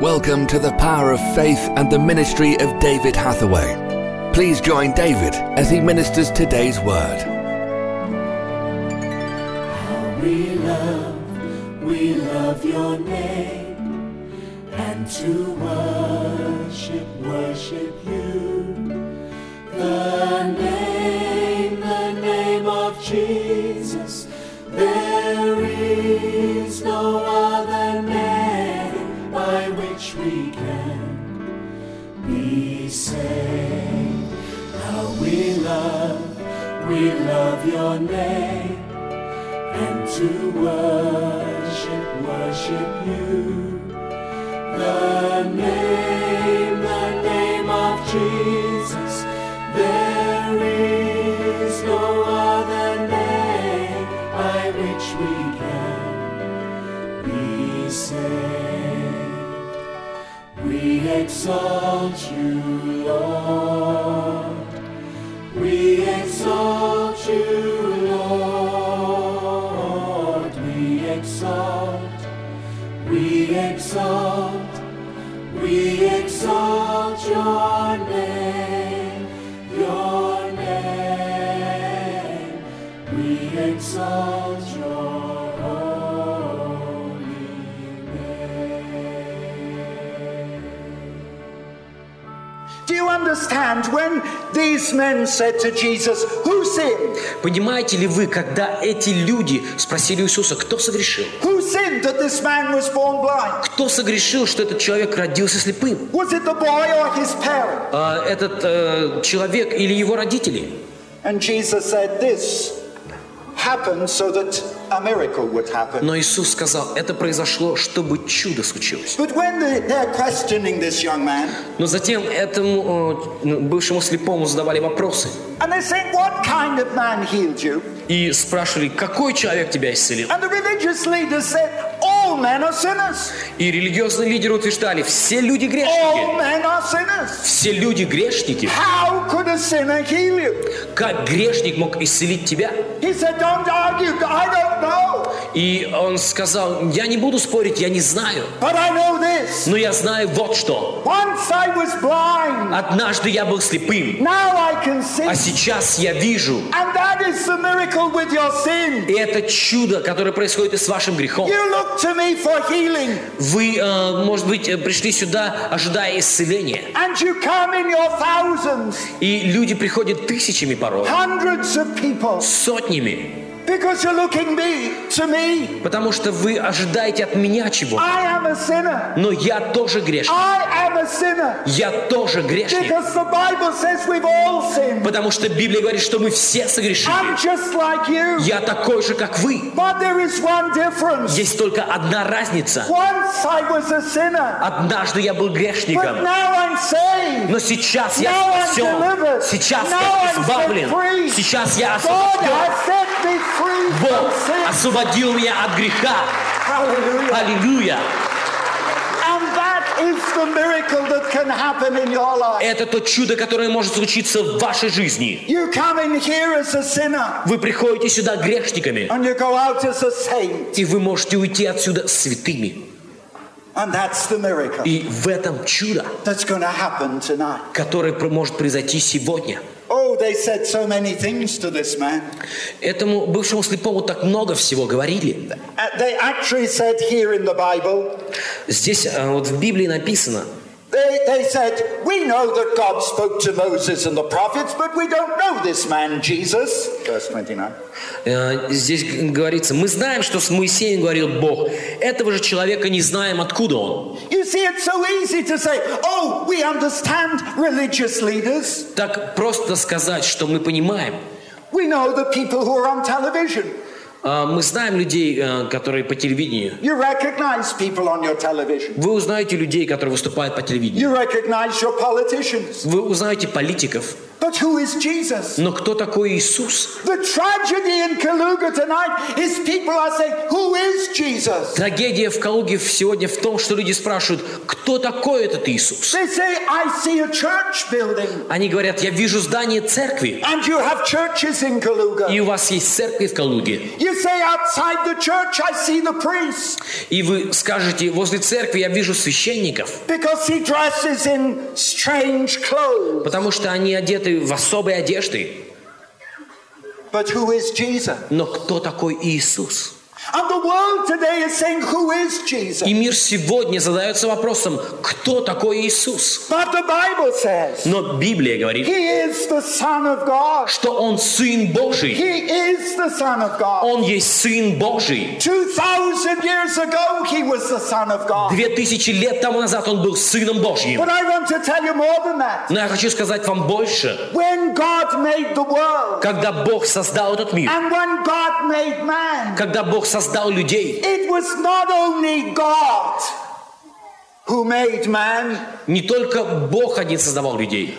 Welcome to the power of faith and the ministry of David Hathaway. Please join David as he ministers today's word. How We love, we love your name, and to worship, worship you. The name, the name of Jesus, there is no other saved. How we love, we love your name and to worship, worship you. The name, the name of Jesus, there is no other name by which we can be saved. We exalt understand when these men said to Jesus, Who sinned? Понимаете ли вы, когда эти люди спросили Иисуса, кто согрешил? Who sinned that this man was born blind? Кто согрешил, что этот человек родился слепым? Was it the boy or his parent? А, этот э, человек или его родители? And Jesus said, This happened so that a miracle would happen. Но Иисус сказал, это произошло, чтобы чудо случилось. But when they, they're questioning this young man, Но затем этому э, ну, бывшему слепому задавали вопросы and they're saying, What kind of man healed you? и спрашивали, какой человек тебя исцелил? И религиозные лидеры утверждали, все люди All грешники. men are sinners. Все люди грешники. Как грешник мог исцелить тебя? He said, Don't argue, I don't know. И он сказал, я не буду спорить, я не знаю. Но я знаю вот что. Однажды я был слепым, а сейчас я вижу. И это чудо, которое происходит и с вашим грехом. Вы, э, может быть, э, пришли сюда, ожидая исцеления. И люди приходят тысячами порой, сотнями. Because you're looking me to me. Потому что вы ожидаете от меня чего. I am a sinner. Но я тоже грешник. I am a sinner. Я тоже грешник. Because the Bible says we've all sinned. Потому что Библия говорит, что мы все согрешили. I'm just like you. Я такой же, как вы. But there is one difference. Есть только одна разница. Once I was a sinner, Однажды я был but грешником. now I'm saved. Но сейчас я Now I'm спасен. delivered. Сейчас Now я I'm избавлен. set free. Сейчас я God освобожден. has set me free from Бог освободил меня от греха. Аллилуйя. Это то чудо, которое может случиться в вашей жизни. Вы приходите сюда грешниками, и вы можете уйти отсюда святыми. And that's the miracle И в этом чудо, которое может произойти сегодня. They said so many things to this man. Этому бывшему слепому так много всего говорили. Uh, They actually said here in the Bible, Здесь э, вот в Библии написано, they, they said, We know that God spoke to Moses and the prophets, but we don't know this man, Jesus. Verse 29. э, здесь г- говорится, мы знаем, что с Моисеем говорил Бог, этого же человека не знаем, откуда он. You see, it's so easy to say, Oh, we understand religious leaders. Так просто сказать, что мы понимаем. We know the people who are on television. А, Мы знаем людей, э, которые по телевидению. Вы узнаете людей, которые выступают по телевидению. Вы узнаете политиков. But who is Jesus? Но кто такой Иисус? The tragedy in Kaluga tonight is people are saying, Who is Jesus? Трагедия в Калуге сегодня в том, что люди спрашивают, кто такой этот Иисус? They say, I see a church building. Они говорят, я вижу здание церкви, And you have churches in Kaluga. и у вас есть церкви в Калуге. You say, Outside the church, I see the priest. И вы скажете, возле церкви я вижу священников, Because he dresses in strange clothes. потому что они одеты в особые одежды. But who is Jesus? Но кто такой Иисус? And И мир сегодня задается вопросом, кто такой Иисус? Но Библия говорит, что Он Сын Божий. Он есть Сын Божий. 2,000 years ago, He was the Son of God. Две тысячи лет тому назад Он был Сыном Божьим. Но я хочу сказать вам больше. Когда Бог создал этот мир, когда Бог создал людей, made man, не только Бог один создавал людей.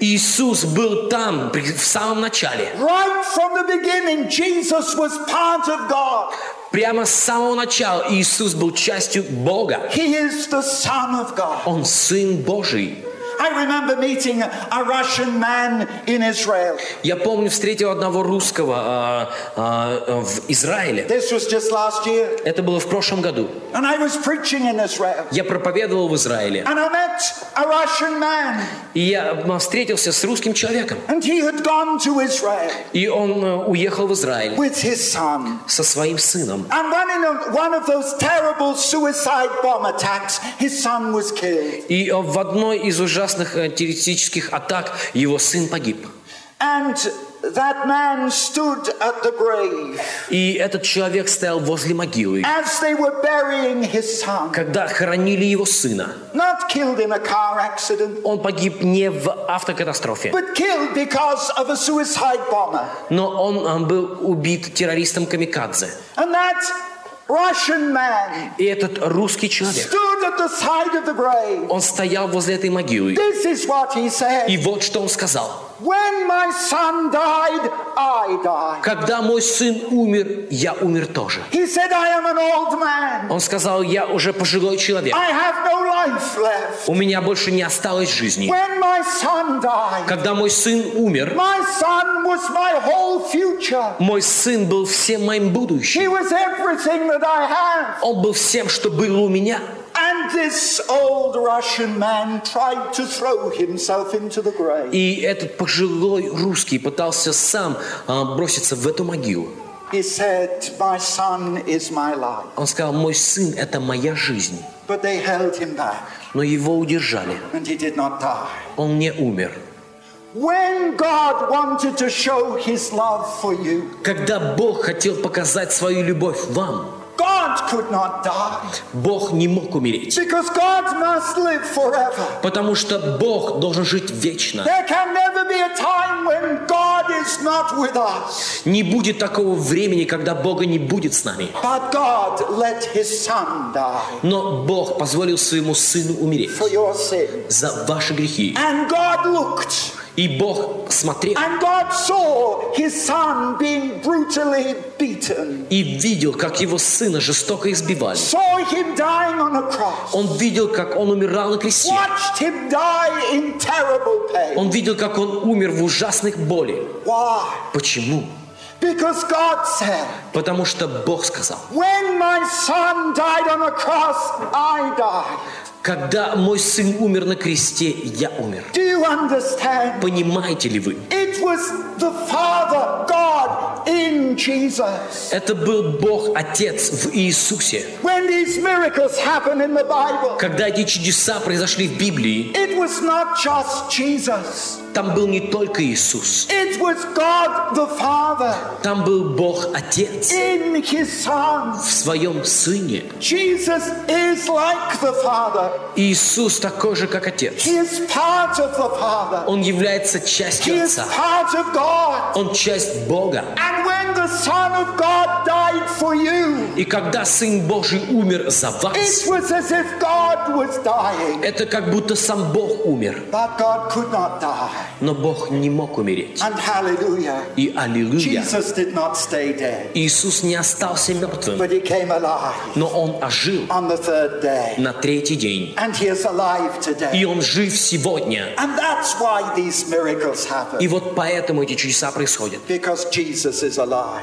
Иисус был там в самом начале. Прямо с самого начала Иисус был частью Бога. Он Сын Божий. I remember meeting a Russian man in Israel. Я помню, встретил одного русского а, а, в Израиле. This was just last year. Это было в прошлом году. And I was preaching in Israel. Я проповедовал в Израиле. And I met a Russian man. И я встретился с русским человеком. And he had gone to Israel И он э, уехал в Израиль with his son. со своим сыном. And when in a, one of those terrible suicide bomb attacks, his son was killed. И э, в одной из ужасных э, террористических атак его сын погиб. And that man stood at the grave И этот человек стоял возле могилы, as they were burying his son. когда хоронили его сына. Not killed in a car accident, Он погиб не в автокатастрофе, but killed because of a suicide bomber. но он э, был убит террористом Камикадзе. And that Russian man И этот русский человек, stood at the side of the grave. он стоял возле этой могилы. This is what he said. И вот что он сказал. When my son died, I died. Когда мой сын умер, я умер тоже. He said, I am an old man. Он сказал, я уже пожилой человек. I have no life left. У меня больше не осталось жизни. When my son died, Когда мой сын умер, my son was my whole future. мой сын был всем моим He будущим. was everything that. Он был всем, что было у меня. И этот пожилой русский пытался сам а, броситься в эту могилу. He said, My son is my life. Он сказал, мой сын – это моя жизнь. But they held him back, Но его удержали. and he did not die. Он не умер. When God wanted to show his love for you, Когда Бог хотел показать свою любовь вам, could not die. Бог не мог умереть. Because God must live forever. Потому что Бог должен жить вечно. There can never be a time when God is not with us. Не будет такого времени, когда Бога не будет с нами. But God let his son die Но Бог позволил своему сыну умереть for your sin. за ваши грехи. And God looked И Бог смотрел and God saw his son being brutally beaten. и видел, как его сына жестоко избивали. Saw him dying on a cross. Он видел, как он умирал на кресте. Watched him die in terrible pain. Он видел, как он умер в ужасных боли. Why? Почему? Because God said, Потому что Бог сказал, When my son died on a cross, I died. Когда мой сын умер на кресте, я умер. Понимаете ли вы? It was the Father, God, in Jesus. Это был Бог Отец в Иисусе. When these miracles happen in the Bible, Когда эти чудеса произошли в Библии, it was not just Jesus. там был не только Иисус. It was God the Father Там был Бог Отец in His Son. в своем Сыне. Jesus is like the Father. Иисус такой же, как Отец. He is part of the Father. Он является He частью is Отца. part of God. Он часть Бога. And when the Son of God died for you, И И когда Сын Божий умер за it вас, was as if God was dying. это как будто сам Бог умер. But God could not die. Но Бог не мог умереть. And hallelujah. И аллилуйя, Jesus did not stay dead, Иисус не остался мертвым, but he came alive но Он ожил on the third day. на третий день. And he is alive И today. Он жив сегодня. And that's why these miracles happen. И вот поэтому эти чудеса происходят. Because Jesus is alive.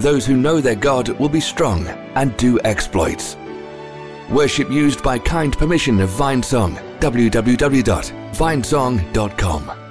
those who know their God will be strong and do exploits. Worship used by kind permission of Vinesong. www.vinesong.com.